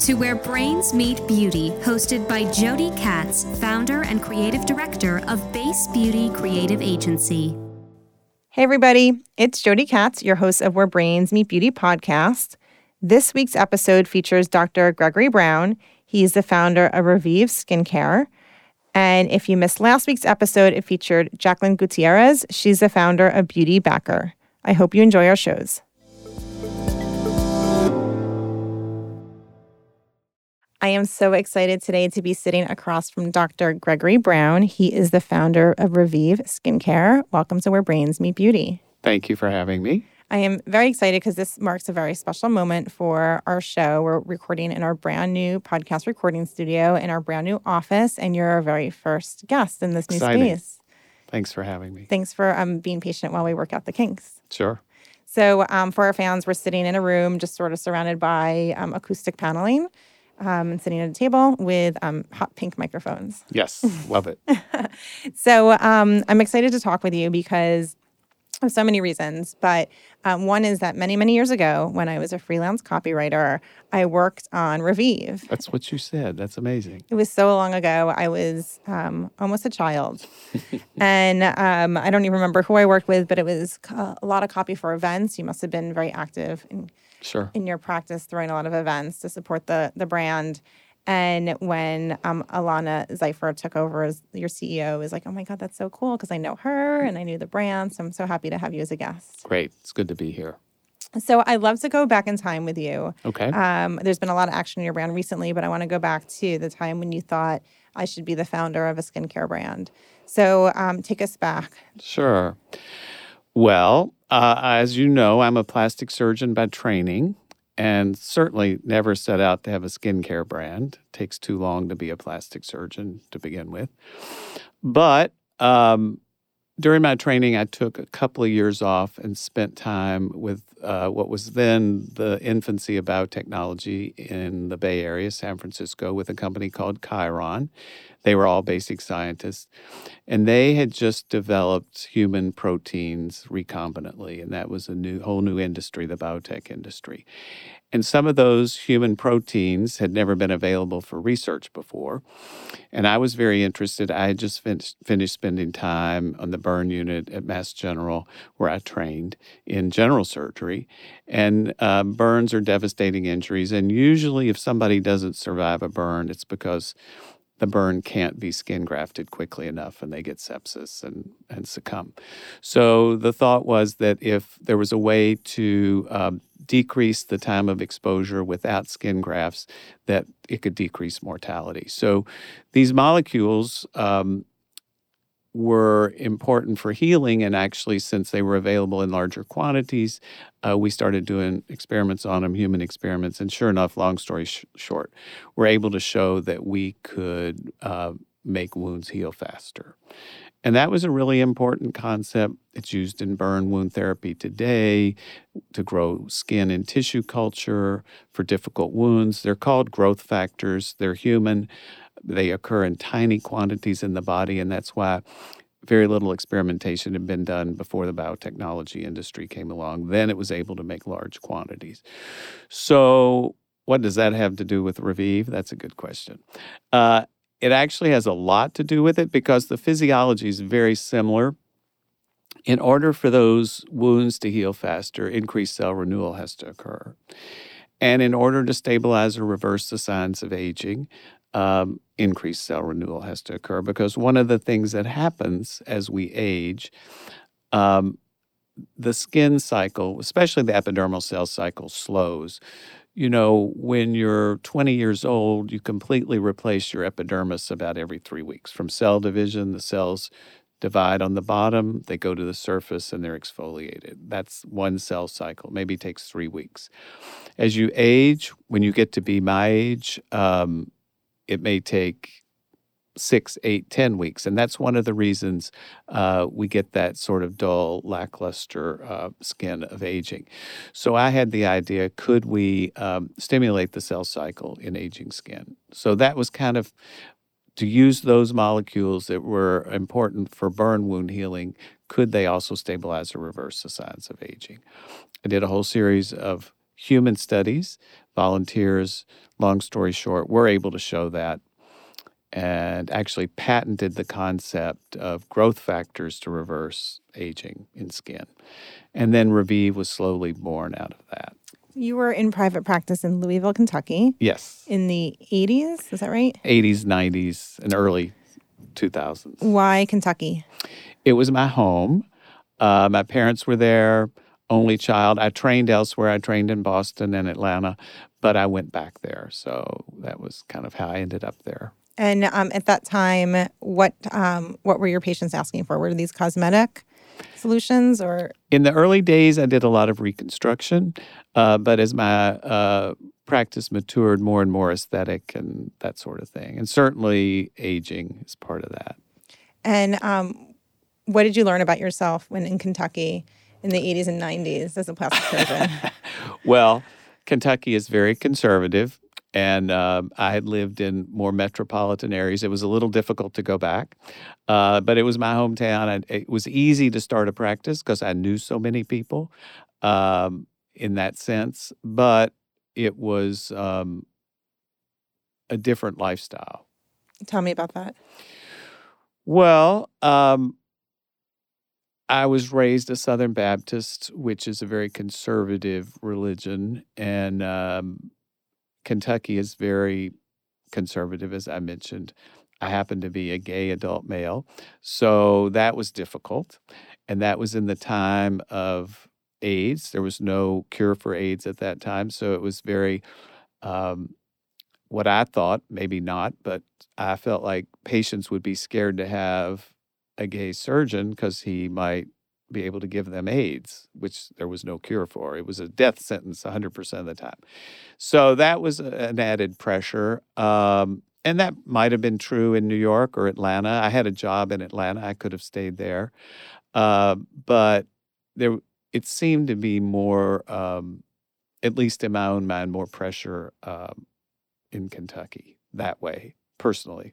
To Where Brains Meet Beauty, hosted by Jody Katz, founder and creative director of Base Beauty Creative Agency. Hey, everybody, it's Jody Katz, your host of Where Brains Meet Beauty podcast. This week's episode features Dr. Gregory Brown. He's the founder of Revive Skincare. And if you missed last week's episode, it featured Jacqueline Gutierrez. She's the founder of Beauty Backer. I hope you enjoy our shows. I am so excited today to be sitting across from Dr. Gregory Brown. He is the founder of Revive Skincare. Welcome to Where Brains Meet Beauty. Thank you for having me. I am very excited because this marks a very special moment for our show. We're recording in our brand new podcast recording studio in our brand new office, and you're our very first guest in this new space. Thanks for having me. Thanks for um, being patient while we work out the kinks. Sure. So, um, for our fans, we're sitting in a room just sort of surrounded by um, acoustic paneling um, and sitting at a table with um, hot pink microphones. Yes, love it. So um, I'm excited to talk with you because of so many reasons. But um, one is that many, many years ago, when I was a freelance copywriter, I worked on Revive. That's what you said. That's amazing. It was so long ago. I was um, almost a child. and um, I don't even remember who I worked with, but it was a lot of copy for events. You must have been very active in, Sure. in your practice, throwing a lot of events to support the, the brand. And when um, Elana Szyfer took over as your CEO, it was like, oh my God, that's so cool because I know her and I knew the brand. So I'm so happy to have you as a guest. Great. It's good to be here. So I'd love to go back in time with you. Okay. Um, there's been a lot of action in your brand recently, but I want to go back to the time when you thought I should be the founder of a skincare brand. So um, take us back. Sure. Well, uh, as you know, I'm a plastic surgeon by training and certainly never set out to have a skincare brand. takes too long to be a plastic surgeon to begin with. But um, during my training, I took a couple of years off and spent time with uh, what was then the infancy of biotechnology in the Bay Area, San Francisco, with a company called Chiron. They were all basic scientists, and they had just developed human proteins recombinantly, and that was a new whole new industry, the biotech industry. And some of those human proteins had never been available for research before. And I was very interested. I had just fin- finished spending time on the burn unit at Mass General, where I trained in general surgery. And uh, burns are devastating injuries. And usually, if somebody doesn't survive a burn, it's because the burn can't be skin grafted quickly enough and they get sepsis and, and succumb. So the thought was that if there was a way to um, decrease the time of exposure without skin grafts, that it could decrease mortality. So these molecules um, were important for healing, and actually, since they were available in larger quantities, uh, we started doing experiments on them, human experiments. And sure enough, long story sh- short, we're able to show that we could uh, make wounds heal faster. And that was a really important concept. It's used in burn wound therapy today to grow skin and tissue culture for difficult wounds. They're called growth factors, they're human. They occur in tiny quantities in the body, and that's why very little experimentation had been done before the biotechnology industry came along. Then it was able to make large quantities. So, what does that have to do with Revive? That's a good question. Uh, it actually has a lot to do with it because the physiology is very similar. In order for those wounds to heal faster, increased cell renewal has to occur. And in order to stabilize or reverse the signs of aging, um, increased cell renewal has to occur because one of the things that happens as we age, um, the skin cycle, especially the epidermal cell cycle, slows. You know, when you're 20 years old, you completely replace your epidermis about every three weeks. From cell division, the cells divide on the bottom, they go to the surface, and they're exfoliated. That's one cell cycle, maybe takes three weeks. As you age, when you get to be my age, um, it may take six, eight, ten weeks. And that's one of the reasons uh, we get that sort of dull, lackluster uh, skin of aging. So I had the idea could we um, stimulate the cell cycle in aging skin? So that was kind of to use those molecules that were important for burn wound healing. Could they also stabilize or reverse the signs of aging? I did a whole series of human studies, volunteers, long story short, were able to show that and actually patented the concept of growth factors to reverse aging in skin. And then Revive was slowly born out of that. You were in private practice in Louisville, Kentucky Yes. in the 80s. Is that right? 80s, 90s, and early 2000s. Why Kentucky? It was my home. Uh, my parents were there, only child. I trained elsewhere. I trained in Boston and Atlanta, but I went back there. So that was kind of how I ended up there. And um, at that time, what um, what were your patients asking for? Were these cosmetic solutions or In the early days, I did a lot of reconstruction, uh, but as my uh, practice matured, more and more aesthetic and that sort of thing. And certainly aging is part of that. and um, what did you learn about yourself when in Kentucky in the 80s and 90s as a plastic surgeon? Well, Kentucky is very conservative, and um, I had lived in more metropolitan areas. It was a little difficult to go back, uh, but it was my hometown. And it was easy to start a practice because I knew so many people um, in that sense, but it was um, a different lifestyle. Tell me about that. Well, um, I was raised a Southern Baptist, which is a very conservative religion, and um, Kentucky is very conservative, as I mentioned. I happen to be a gay adult male, so that was difficult, and that was in the time of AIDS. There was no cure for AIDS at that time, so it was very um, what I thought, maybe not, but I felt like patients would be scared to have a gay surgeon because he might be able to give them AIDS, which there was no cure for. It was a death sentence 100% of the time. So that was an added pressure. Um, and that might have been true in New York or Atlanta. I had a job in Atlanta. I could have stayed there. Uh, but there, it seemed to be more, um, at least in my own mind, more pressure um, in Kentucky that way, personally.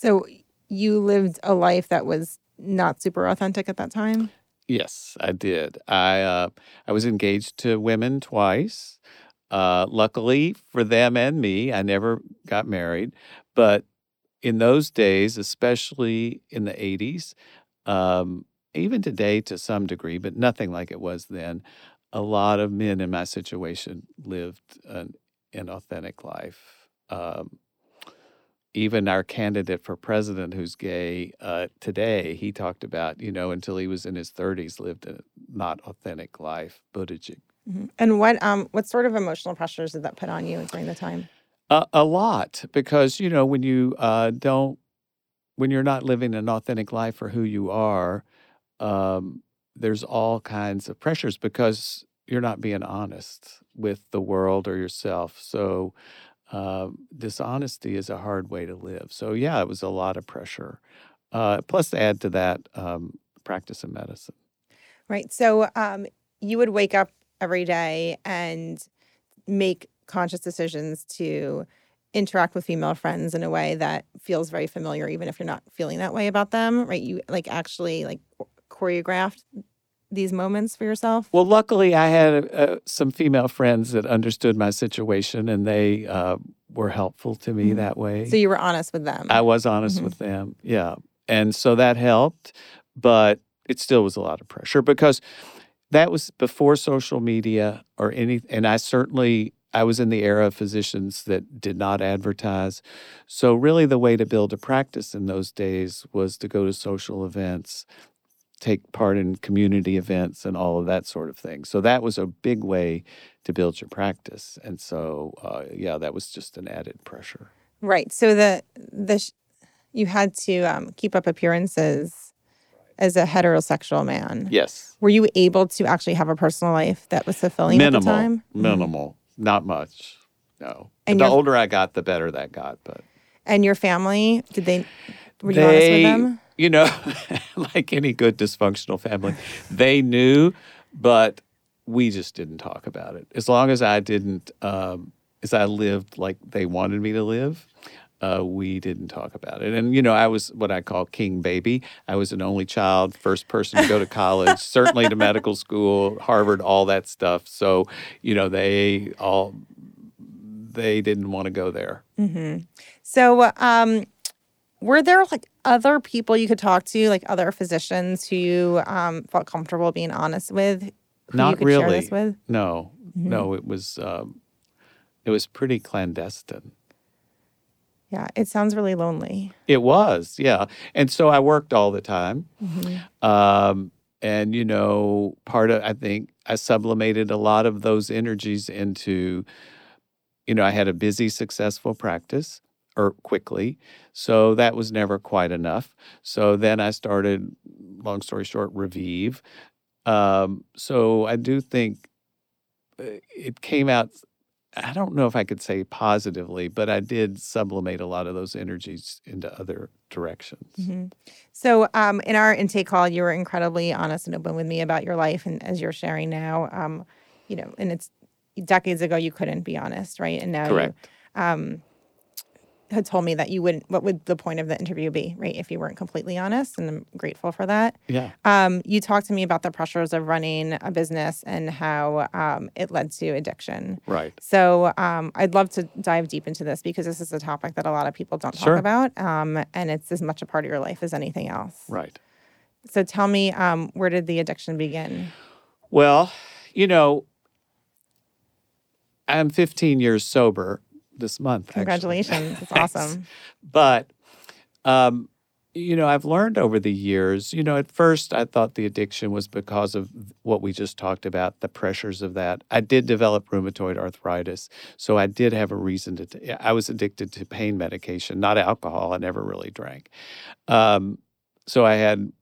So you lived a life that was not super authentic at that time. Yes, I did. I uh, I was engaged to women twice. Uh, luckily for them and me, I never got married. But in those days, especially in the '80s, um, even today to some degree, but nothing like it was then. A lot of men in my situation lived an inauthentic life. Um, even our candidate for president who's gay uh, today, he talked about, you know, until he was in his 30s, lived a not authentic life, Buttigieg. Mhm. And what um what sort of emotional pressures did that put on you during the time? A, a lot, because, you know, when you uh, don't, when you're not living an authentic life for who you are, um, there's all kinds of pressures because you're not being honest with the world or yourself. So, um, dishonesty is a hard way to live. So, yeah, it was a lot of pressure. Uh, plus, to add to that, um, practice of medicine. Right. So um you would wake up every day and make conscious decisions to interact with female friends in a way that feels very familiar even if you're not feeling that way about them, right? You like actually like choreographed these moments for yourself. Well, luckily, I had uh, some female friends that understood my situation and they uh, were helpful to me Mhm. that way. So you were honest with them. I was honest Mhm. with them. Yeah. And so that helped, but it still was a lot of pressure because that was before social media or any and I certainly I was in the era of physicians that did not advertise. So really the way to build a practice in those days was to go to social events, take part in community events and all of that sort of thing. So that was a big way to build your practice. And so uh, yeah, that was just an added pressure. Right. So the the sh- you had to um, keep up appearances as a heterosexual man. Yes. Were you able to actually have a personal life that was fulfilling at the minimal, time? Mhm. minimal, not much. No. And the older I got, the better that got. But And your family, did they were you honest with them? You know, like any good dysfunctional family, they knew, but we just didn't talk about it. As long as I didn't, um, as I lived like they wanted me to live, uh, we didn't talk about it. And, you know, I was what I call king baby. I was an only child, first person to go to college, certainly to medical school, Harvard, all that stuff. So, you know, they all, they didn't want to go there. Mm-hmm. So, um, were there like other people you could talk to, like other physicians who you um, felt comfortable being honest with? Not could really. With? No, Mhm. no, it was, um, it was pretty clandestine. Yeah, it sounds really lonely. It was, yeah. And so I worked all the time. Mhm. Um, and, you know, part of, I think I sublimated a lot of those energies into, you know, I had a busy, successful practice or quickly. So that was never quite enough. So then I started, long story short, Revive. Um, so I do think uh, it came out, I don't know if I could say positively, but I did sublimate a lot of those energies into other directions. Mhm. So, um, in our intake call, you were incredibly honest and open with me about your life, and as you're sharing now, um, you know, and it's decades ago you couldn't be honest, right? And now Correct. you um, had told me that you wouldn't. What would the point of the interview be, right? If you weren't completely honest, and I'm grateful for that. Yeah. Um, you talked to me about the pressures of running a business and how um, it led to addiction. Right. So um, I'd love to dive deep into this because this is a topic that a lot of people don't Sure. talk about, um, and it's as much a part of your life as anything else. Right. So tell me, um, where did the addiction begin? Well, you know, I'm 15 years sober this month. Congratulations, it's awesome. But, um, you know, I've learned over the years, you know, at first I thought the addiction was because of what we just talked about, the pressures of that. I did develop rheumatoid arthritis. So I did have a reason to, t- I was addicted to pain medication, not alcohol. I never really drank. Um, so I had,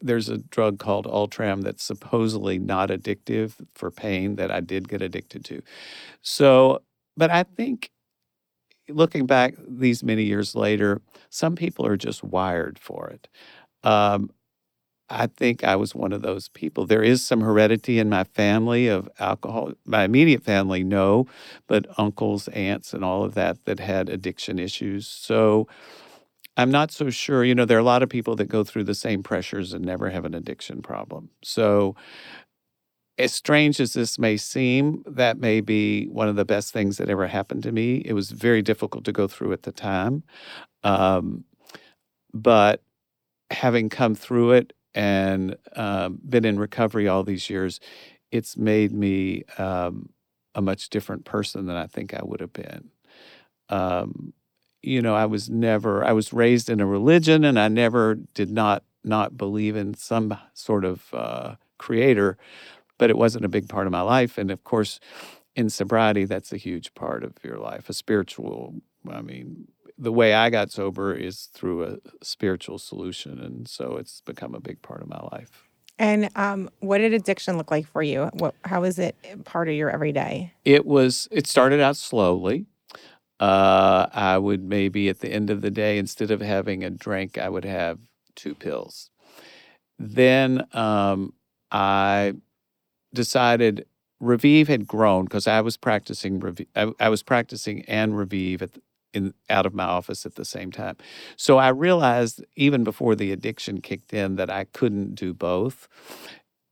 there's a drug called Ultram that's supposedly not addictive for pain that I did get addicted to. So, but I think looking back these many years later, some people are just wired for it. Um, I think I was one of those people. There is some heredity in my family of alcohol. My immediate family, no, but uncles, aunts, and all of that that had addiction issues. So I'm not so sure. You know, there are a lot of people that go through the same pressures and never have an addiction problem. So, as strange as this may seem, that may be one of the best things that ever happened to me. It was very difficult to go through at the time. Um, but having come through it and um, been in recovery all these years, it's made me um, a much different person than I think I would have been. Um, you know, I was never, I was raised in a religion and I never did not not believe in some sort of uh, creator, but it wasn't a big part of my life. And of course, in sobriety, that's a huge part of your life, a spiritual, I mean, the way I got sober is through a spiritual solution. And so it's become a big part of my life. And um, what did addiction look like for you? What, how is it part of your everyday? It was, it started out slowly. Uh, I would maybe at the end of the day, instead of having a drink, I would have two pills. Then um, I decided Revive had grown because I was practicing Revive. I, I was practicing and Revive at in out of my office at the same time. So I realized even before the addiction kicked in that I couldn't do both.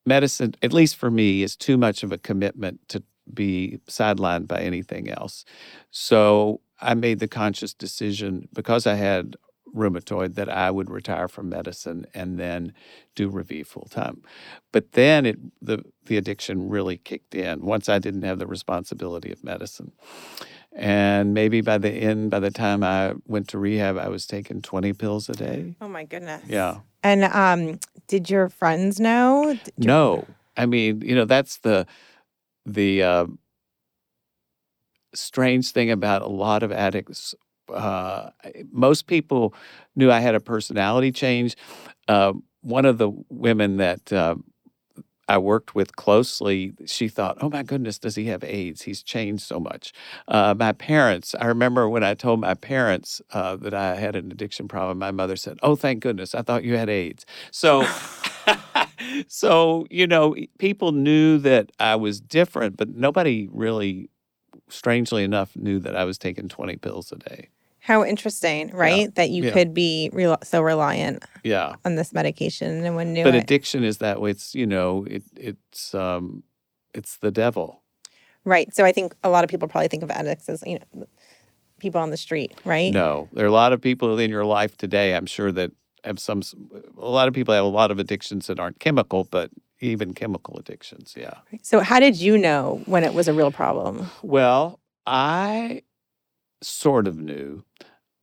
Medicine, at least for me, is too much of a commitment to be sidelined by anything else. So I made the conscious decision because I had rheumatoid that I would retire from medicine and then do Revive full time. But then it the the addiction really kicked in once I didn't have the responsibility of medicine. And maybe by the end, by the time I went to rehab, I was taking 20 pills a day. Oh my goodness. Yeah. And um, did your friends know? Did your- No, I mean, you know, that's the the uh, strange thing about a lot of addicts. Uh, most people knew I had a personality change. Uh, one of the women that uh, I worked with closely, she thought, "Oh my goodness, does he have AIDS? He's changed so much." Uh, my parents, I remember when I told my parents uh, that I had an addiction problem, my mother said, "Oh, thank goodness, I thought you had AIDS." So. so you know people knew that i was different but nobody really strangely enough knew that i was taking 20 pills a day How interesting, right? That you Yeah. could be rel so reliant Yeah. on this medication and one knew But it. addiction is that way. It's, you know, it, it's, um, it's the devil. right. So I think a lot of people probably think of addicts as, you know, people on the street, right? No, there are a lot of people in your life today, I'm sure, that have some, a lot of people have a lot of addictions that aren't chemical, but even chemical addictions. Yeah. So how did you know when it was a real problem? Well, I sort of knew.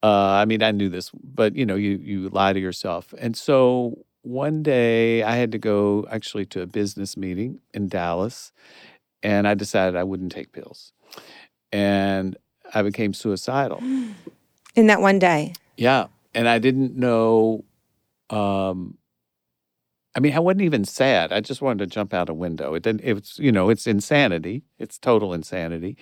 Uh, I mean, I knew this, but you know, you you lie to yourself. And so one day I had to go actually to a business meeting in Dallas, and I decided I wouldn't take pills, and I became suicidal. In that one day. Yeah, and I didn't know. Um, I mean, I wasn't even sad. I just wanted to jump out a window. It didn't. It's you know, it's insanity. It's total insanity.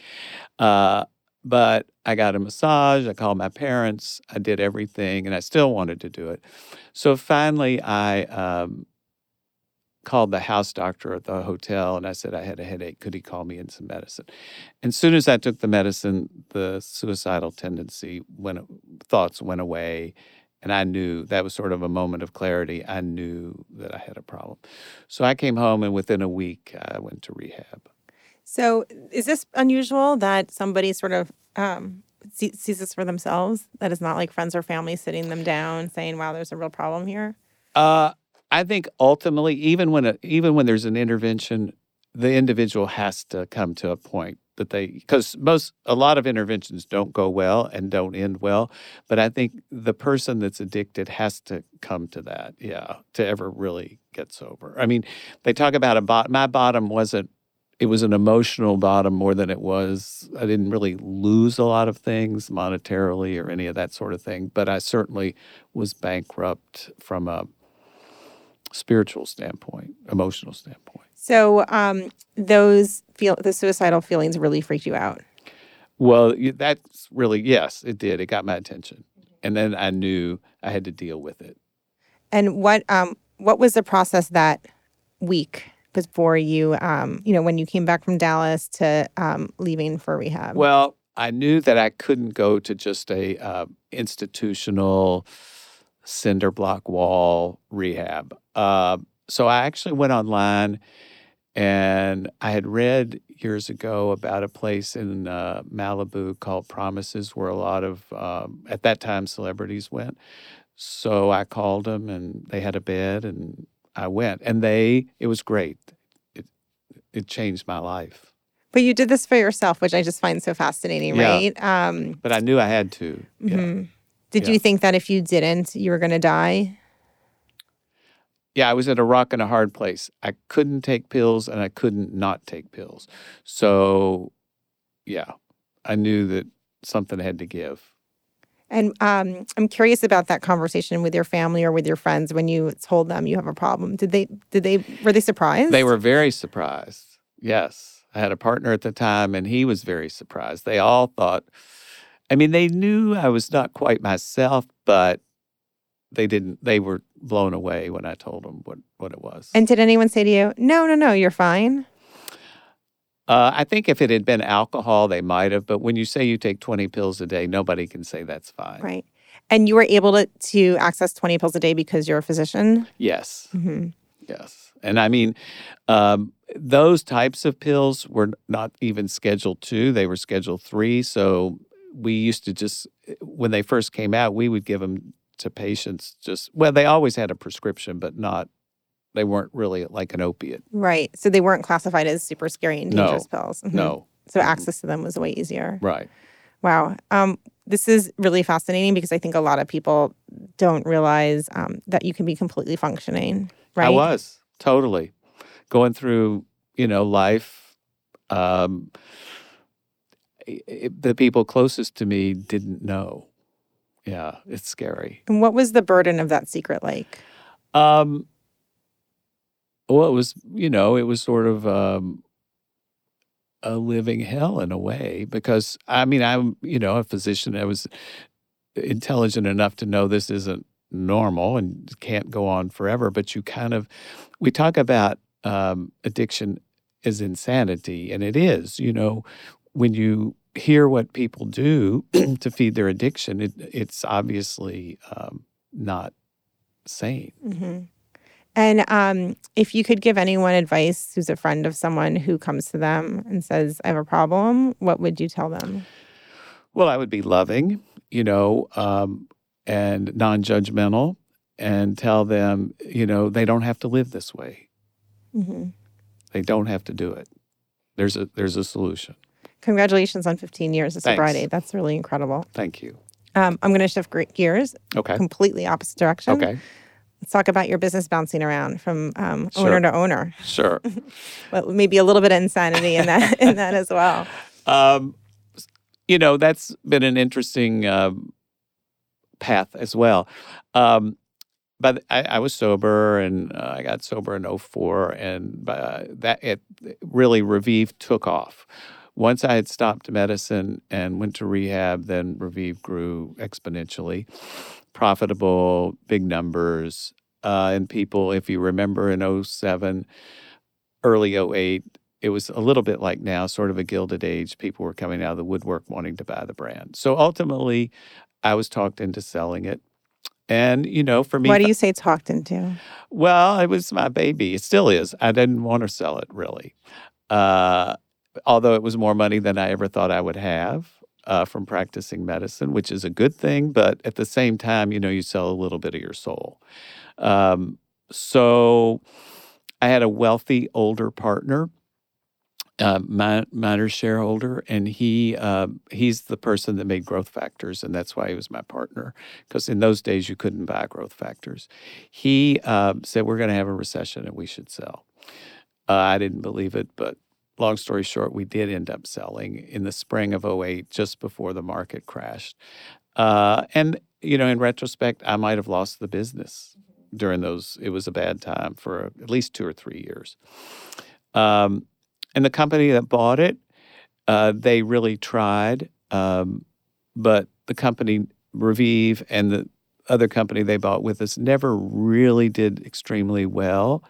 Uh, but I got a massage. I called my parents. I did everything, and I still wanted to do it. So finally, I um, called the house doctor at the hotel, and I said I had a headache. Could he call me in some medicine? And as soon as I took the medicine, the suicidal tendency went, thoughts went away, and I knew that was sort of a moment of clarity. I knew that I had a problem. So I came home, and within a week, I went to rehab. So is this unusual that somebody sort of um, see, sees this for themselves? That is not like friends or family sitting them down saying, "Wow, there's a real problem here." Uh, I think ultimately, even when a, even when there's an intervention, the individual has to come to a point that they because most a lot of interventions don't go well and don't end well. But I think the person that's addicted has to come to that, yeah, to ever really get sober. I mean, they talk about a bot. My bottom wasn't. It was an emotional bottom more than it was. I didn't really lose a lot of things monetarily or any of that sort of thing, but I certainly was bankrupt from a spiritual standpoint, emotional standpoint. So um, those feel the suicidal feelings really freaked you out. Well, that's really yes, it did. It got my attention, and then I knew I had to deal with it. And what um, what was the process that week before you um, you know when you came back from Dallas to um, leaving for rehab? Well, I knew that I couldn't go to just a uh, institutional cinder block wall rehab. Uh, so I actually went online and I had read years ago about a place in uh, Malibu called Promises, where a lot of, um, at that time, celebrities went. So I called them and they had a bed and I went. And they, it was great. It, it changed my life. but you did this for yourself, which I just find so fascinating, Yeah. right? Um, But I knew I had to. Yeah. mhm. Did Yeah. you think that if you didn't, you were going to die? yeah, I was at a rock and a hard place. I couldn't take pills and I couldn't not take pills. So, yeah, I knew that something had to give. And um, I'm curious about that conversation with your family or with your friends when you told them you have a problem. Did they? Did they? Were they surprised? They were very surprised. Yes. I had a partner at the time and he was very surprised. They all thought, I mean, they knew I was not quite myself, but they didn't, they were blown away when I told them what, what it was. And did anyone say to you, "No, no, no, you're fine"? Uh, I think if it had been alcohol, they might have. But when you say you take 20 pills a day, nobody can say that's fine. Right. And you were able to to access 20 pills a day because you're a physician. Yes. hmm Yes. And I mean, um, those types of pills were not even Schedule two, they were Schedule three. So we used to just, when they first came out, we would give them to patients just, well, they always had a prescription, but not, they weren't really like an opiate. Right. So they weren't classified as super scary and No. dangerous pills. Mhm. No. So access to them was way easier. Right. Wow. Um, this is really fascinating because I think a lot of people don't realize um, that you can be completely functioning. Right. I was totally going through, you know, life. Um, i- i- the people closest to me didn't know. Yeah, it's scary. And what was the burden of that secret like? Um, well, it was, you know, it was sort of um, a living hell in a way because I mean, I'm, you know, a physician. I was intelligent enough to know this isn't normal and can't go on forever. But you kind of, we talk about um, addiction as insanity, and it is. You know, when you hear what people do to feed their addiction, it, it's obviously um, not sane. hmm And um, if you could give anyone advice who's a friend of someone who comes to them and says, I have a problem, what would you tell them? Well, I would be loving, you know, um, and non judgmental and tell them, you know, they don't have to live this way. hmm They don't have to do it. There's a there's a solution. Congratulations on 15 years of sobriety. That's really incredible. Thank you. Um, I'm going to shift gears, Okay. completely opposite direction. Okay. Let's talk about your business bouncing around from um, Sure. owner to owner. Sure. But maybe a little bit of insanity in that in that as well. Um, you know, that's been an interesting um, path as well. Um, but I, I was sober and uh, I got sober in 04 and uh, that it really Revive took off. Once I had stopped medicine and went to rehab, then Revive grew exponentially. Profitable, big numbers, uh, and people, if you remember in 07, early 08, it was a little bit like now, sort of a gilded age. People were coming out of the woodwork wanting to buy the brand. So ultimately, I was talked into selling it. And, you know, for me, Why do you say talked into? well, it was my baby. It still is. I didn't want to sell it really. Uh, although it was more money than I ever thought I would have uh, from practicing medicine, which is a good thing. But at the same time, you know, you sell a little bit of your soul. Um, so I had a wealthy older partner, uh, mi- minor shareholder, and he uh, he's the person that made growth factors, and that's why he was my partner. Because in those days you couldn't buy growth factors. He uh, said we're going to have a recession and we should sell. Uh, I didn't believe it, but long story short, we did end up selling in the spring of 08, just before the market crashed. Uh, and you know, in retrospect, I might have lost the business during those. It was a bad time for at least two or three years. Um, and the company that bought it, uh, they really tried, um, but the company Revive and the other company they bought with us never really did extremely well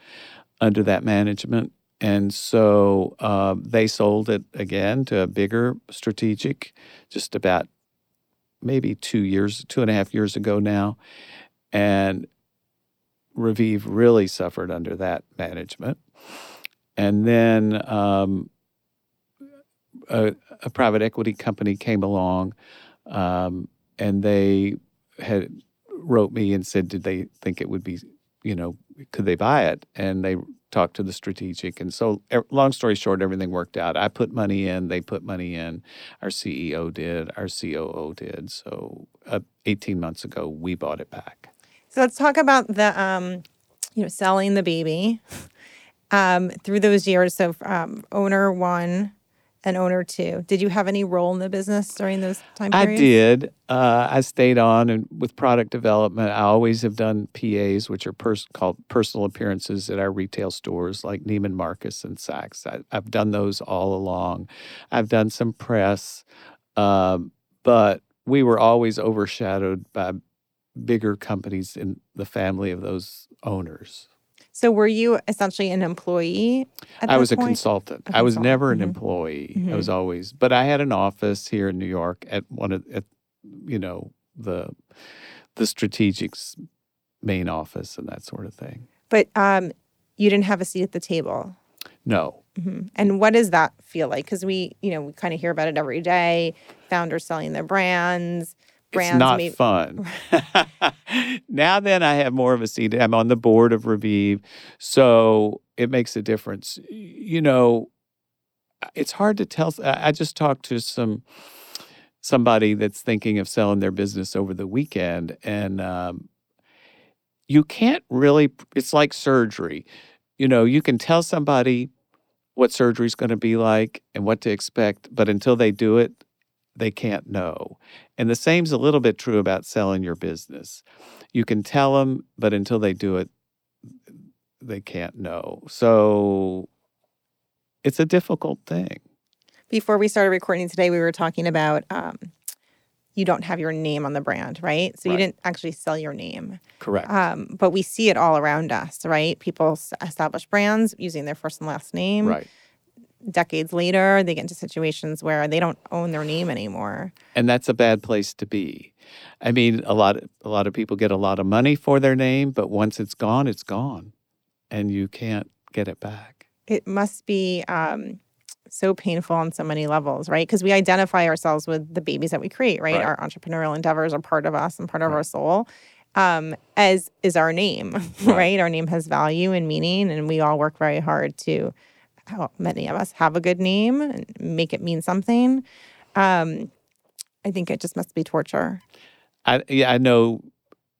under that management. And so uh, they sold it again to a bigger strategic, just about maybe two years, two and a half years ago now. And Revive really suffered under that management. And then um, a, a private equity company came along um, and they had wrote me and said, did they think it would be, you know, could they buy it? And they talked to the strategic. And so, long story short, everything worked out. I put money in, they put money in. Our CEO did, our COO did. So, uh, 18 months ago, we bought it back. So let's talk about the um, you know, selling the baby. Um, through those years of um, owner one and owner too. did you have any role in the business during those time periods? I did. Uh, I stayed on, and with product development, I always have done PAs, which are pers- called personal appearances at our retail stores like Neiman Marcus and Saks. I, I've done those all along. I've done some press, um, but we were always overshadowed by bigger companies in the family of those owners. So were you essentially an employee? At I was a consultant. A I was consultant, never an mhm. employee. I Mhm. was always, but I had an office here in New York at one of, at, you know, the the strategic's main office and that sort of thing. But um, you didn't have a seat at the table. No, hmm And what does that feel like? Because we, you know, we kind of hear about it every day. Founders selling their brands, brands it's not may- fun. now then, I have more of a seat. I'm on the board of Revive, so it makes a difference. You know, it's hard to tell. I I just talked to some somebody that's thinking of selling their business over the weekend, and um, you can't really. It's like surgery. You know, you can tell somebody what surgery is going to be like and what to expect, but until they do it, they can't know. And the same's a little bit true about selling your business. You can tell them, but until they do it, they can't know. So it's a difficult thing. Before we started recording today, we were talking about um, you don't have your name on the brand, right? So you didn't actually sell your name. Correct. Um, but we see it all around us, right? People establish brands using their first and last name. right. Decades later, they get into situations where they don't own their name anymore. And that's a bad place to be. I mean, a lot a lot of people get a lot of money for their name, but once it's gone, it's gone. And you can't get it back. It must be um, so painful on so many levels, right? Because we identify ourselves with the babies that we create, right? Right. Our entrepreneurial endeavors are part of us and part of Right. our soul. Um, as is our name, Right. right. Our name has value and meaning, and we all work very hard to, how many of us have a good name and make it mean something. Um, I think it just must be torture. I yeah, I know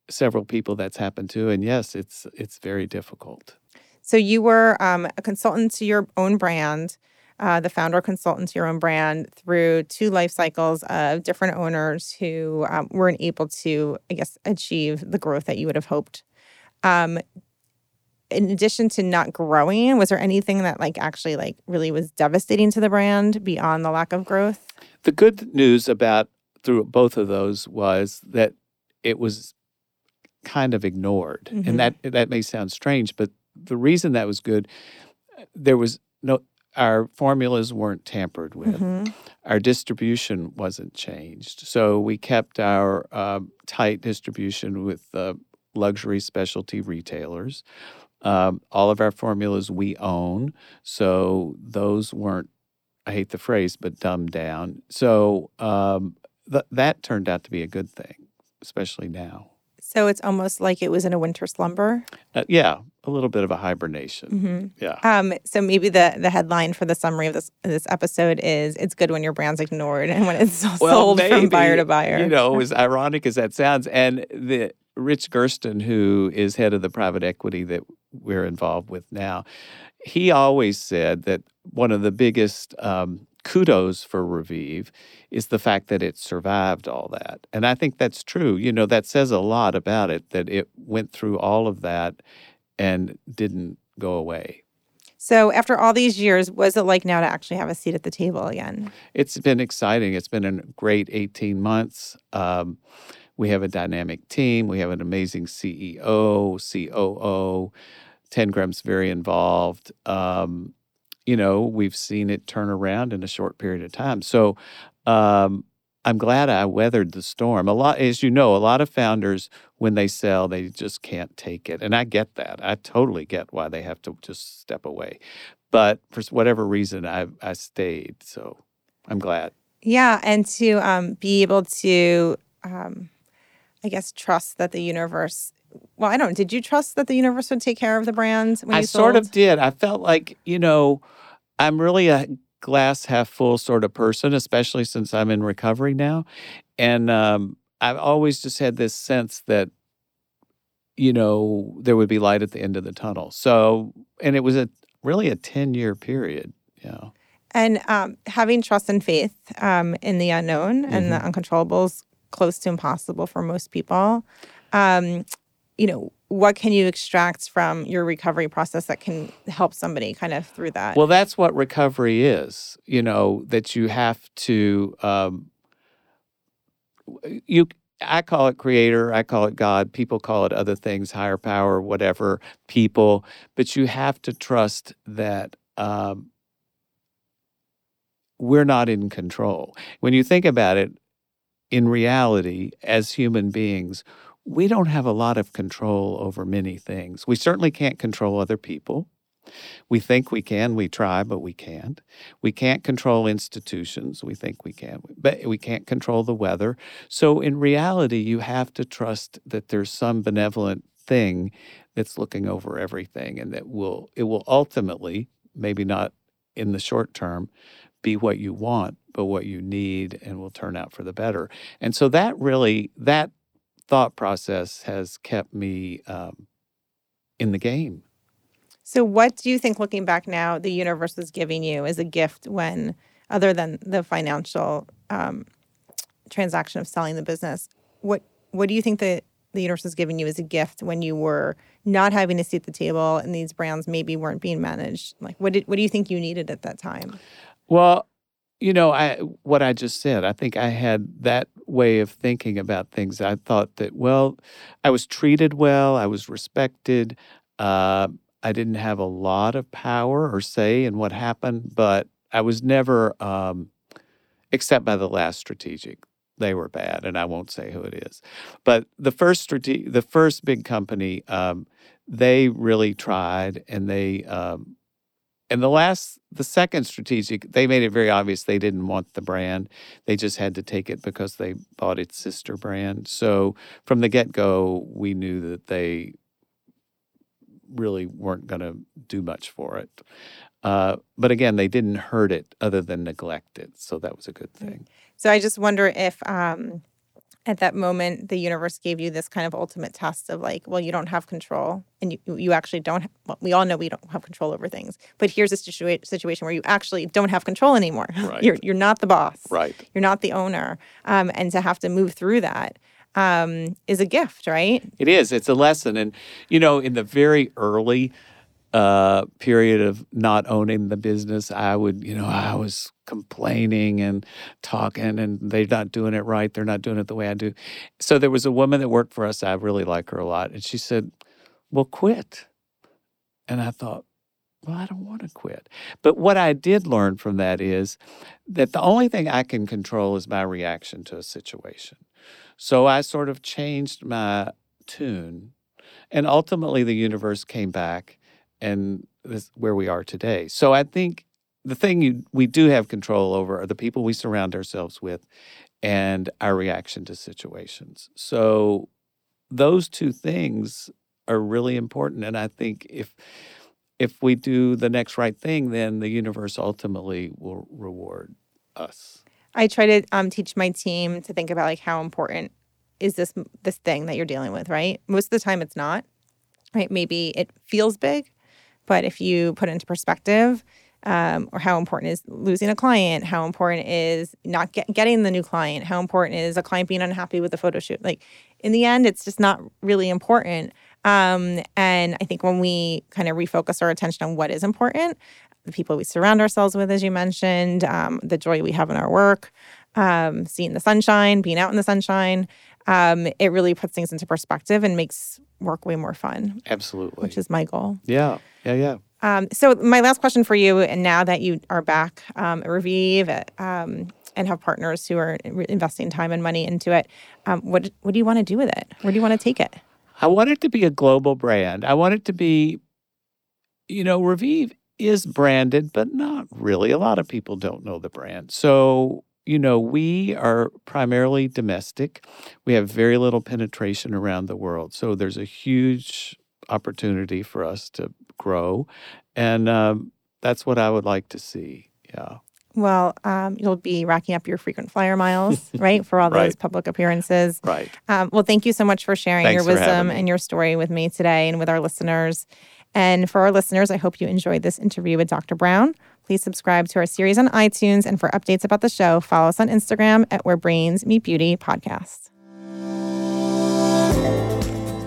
several people that's happened to, and yes, it's it's very difficult. So you were um, a consultant to your own brand, uh, the founder consultant to your own brand through two life cycles of different owners who um, weren't able to, I guess, achieve the growth that you would have hoped. Um, in addition to not growing, was there anything that like actually like really was devastating to the brand beyond the lack of growth? The good news about through both of those was that it was kind of ignored, Mhm. and that that may sound strange, but the reason that was good, there was no our formulas weren't tampered with. Mhm. our distribution wasn't changed. So we kept our um, tight distribution with uh, luxury specialty retailers. Um, all of our formulas we own. So those weren't, I hate the phrase, but dumbed down. So um, th- that turned out to be a good thing, especially now. So it's almost like it was in a winter slumber. Uh, yeah, a little bit of a hibernation. hmm Yeah. Um, so maybe the the headline for the summary of this this episode is "It's good when your brand's ignored and when it's sold from buyer to buyer." You know, as ironic as that sounds, and the Rich Gersten, who is head of the private equity that we're involved with now, he always said that one of the biggest um, kudos for Revive is the fact that it survived all that, and I think that's true. You know, that says a lot about it that it went through all of that and didn't go away. so after all these years, what's it like now to actually have a seat at the table again? It's been exciting. It's been a great 18 months. Um, we have a dynamic team. We have an amazing CEO, COO. Tengram's very involved. Um, you know, we've seen it turn around in a short period of time. So um, I'm glad I weathered the storm. A lot, as you know, a lot of founders, when they sell, they just can't take it. And I get that. I totally get why they have to just step away. But for whatever reason, I, I stayed. So I'm glad. Yeah, and to um, be able to, um, I guess, trust that the universe. Well, I don't. Did you trust that the universe would take care of the brands? when I sort of did. I felt like, you know, I'm really a glass half full sort of person, especially since I'm in recovery now. And um, I've always just had this sense that, you know, there would be light at the end of the tunnel. So, and it was a really a 10 year period, you know. And um, having trust and faith um, in the unknown and the Mm-hmm. uncontrollables close to impossible for most people. Um, you know, what can you extract from your recovery process that can help somebody kind of through that? Well, that's what recovery is. You know that you have to. Um, you, I call it creator. I call it God. People call it other things, higher power, whatever. People, but you have to trust that um, we're not in control. When you think about it, in reality, as human beings, we don't have a lot of control over many things. We certainly can't control other people. We think we can, we try, but we can't. We can't control institutions. We think we can, but we can't control the weather. So in reality, you have to trust that there's some benevolent thing that's looking over everything and that will it will ultimately, maybe not in the short term, be what you want, but what you need and will turn out for the better. And so that really that thought process has kept me um, in the game. so, what do you think, looking back now, the universe was giving you as a gift when, other than the financial um, transaction of selling the business, what what do you think that the universe was giving you as a gift when you were not having a seat at the table and these brands maybe weren't being managed? Like, what did what do you think you needed at that time? Well, you know, I what I just said. I think I had that way of thinking about things. I thought that well, I was treated well, I was respected. Uh, I didn't have a lot of power or say in what happened, but I was never, um, except by the last strategic. They were bad, and I won't say who it is. But the first strate- the first big company, um, they really tried, and they um, and the last, the second strategic, they made it very obvious they didn't want the brand. They just had to take it because they bought its sister brand. So from the get go, we knew that they really weren't going to do much for it. Uh, but again, they didn't hurt it other than neglect it. So that was a good thing. So I just wonder if um, at that moment the universe gave you this kind of ultimate test of like, well, you don't have control, and you you actually don't. Well, we all know we don't have control over things, but here's a situa- situation where you actually don't have control anymore. Right. You're you're not the boss. Right. You're not the owner, um, and to have to move through that um, is a gift, right? It is. It's a lesson. And, you know, in the very early uh, period of not owning the business, I would, you know, I was complaining and talking, and they're not doing it right. They're not doing it the way I do. So there was a woman that worked for us. I really like her a lot. And she said, Well, quit. And I thought, well, I don't want to quit. But what I did learn from that is that the only thing I can control is my reaction to a situation. So I sort of changed my tune. And ultimately, the universe came back, and this where we are today. So I think the thing you, we do have control over are the people we surround ourselves with and our reaction to situations. So those two things are really important. And I think if if we do the next right thing, then the universe ultimately will reward us. I try to um, teach my team to think about like how important is this this thing that you're dealing with, right? Most of the time, it's not. Right? Maybe it feels big, but if you put into perspective, um, or how important is losing a client, how important is not get, getting the new client, how important is a client being unhappy with the photo shoot. Like in the end, it's just not really important. Um, and I think when we kind of refocus our attention on what is important, the people we surround ourselves with, as you mentioned, um, the joy we have in our work, um, seeing the sunshine, being out in the sunshine, um, it really puts things into perspective and makes work way more fun, Absolutely. which is my goal. yeah, yeah, yeah. Um, so my last question for you, and now that you are back um, at Revive um, and have partners who are re- investing time and money into it, um, what what do you want to do with it? Where do you want to take it? I want it to be a global brand. I want it to be, you know, Revive is branded, but not really. A lot of people don't know the brand. So, you know, we are primarily domestic. We have very little penetration around the world. So there's a huge opportunity for us to grow. And um, that's what I would like to see. Yeah. Well, um, you'll be racking up your frequent flyer miles, right, for all those public appearances. Right. Um, well, thank you so much for sharing Thanks your wisdom and your story with me today and with our listeners. And for our listeners, I hope you enjoyed this interview with Dr. Brown. Please subscribe to our series on iTunes. And for updates about the show, follow us on Instagram at Where Brains Meet Beauty Podcast.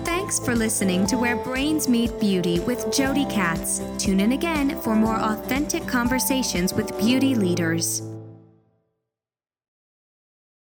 Thanks for listening to Where Brains Meet Beauty with Jodi Katz. Tune in again for more authentic conversations with beauty leaders.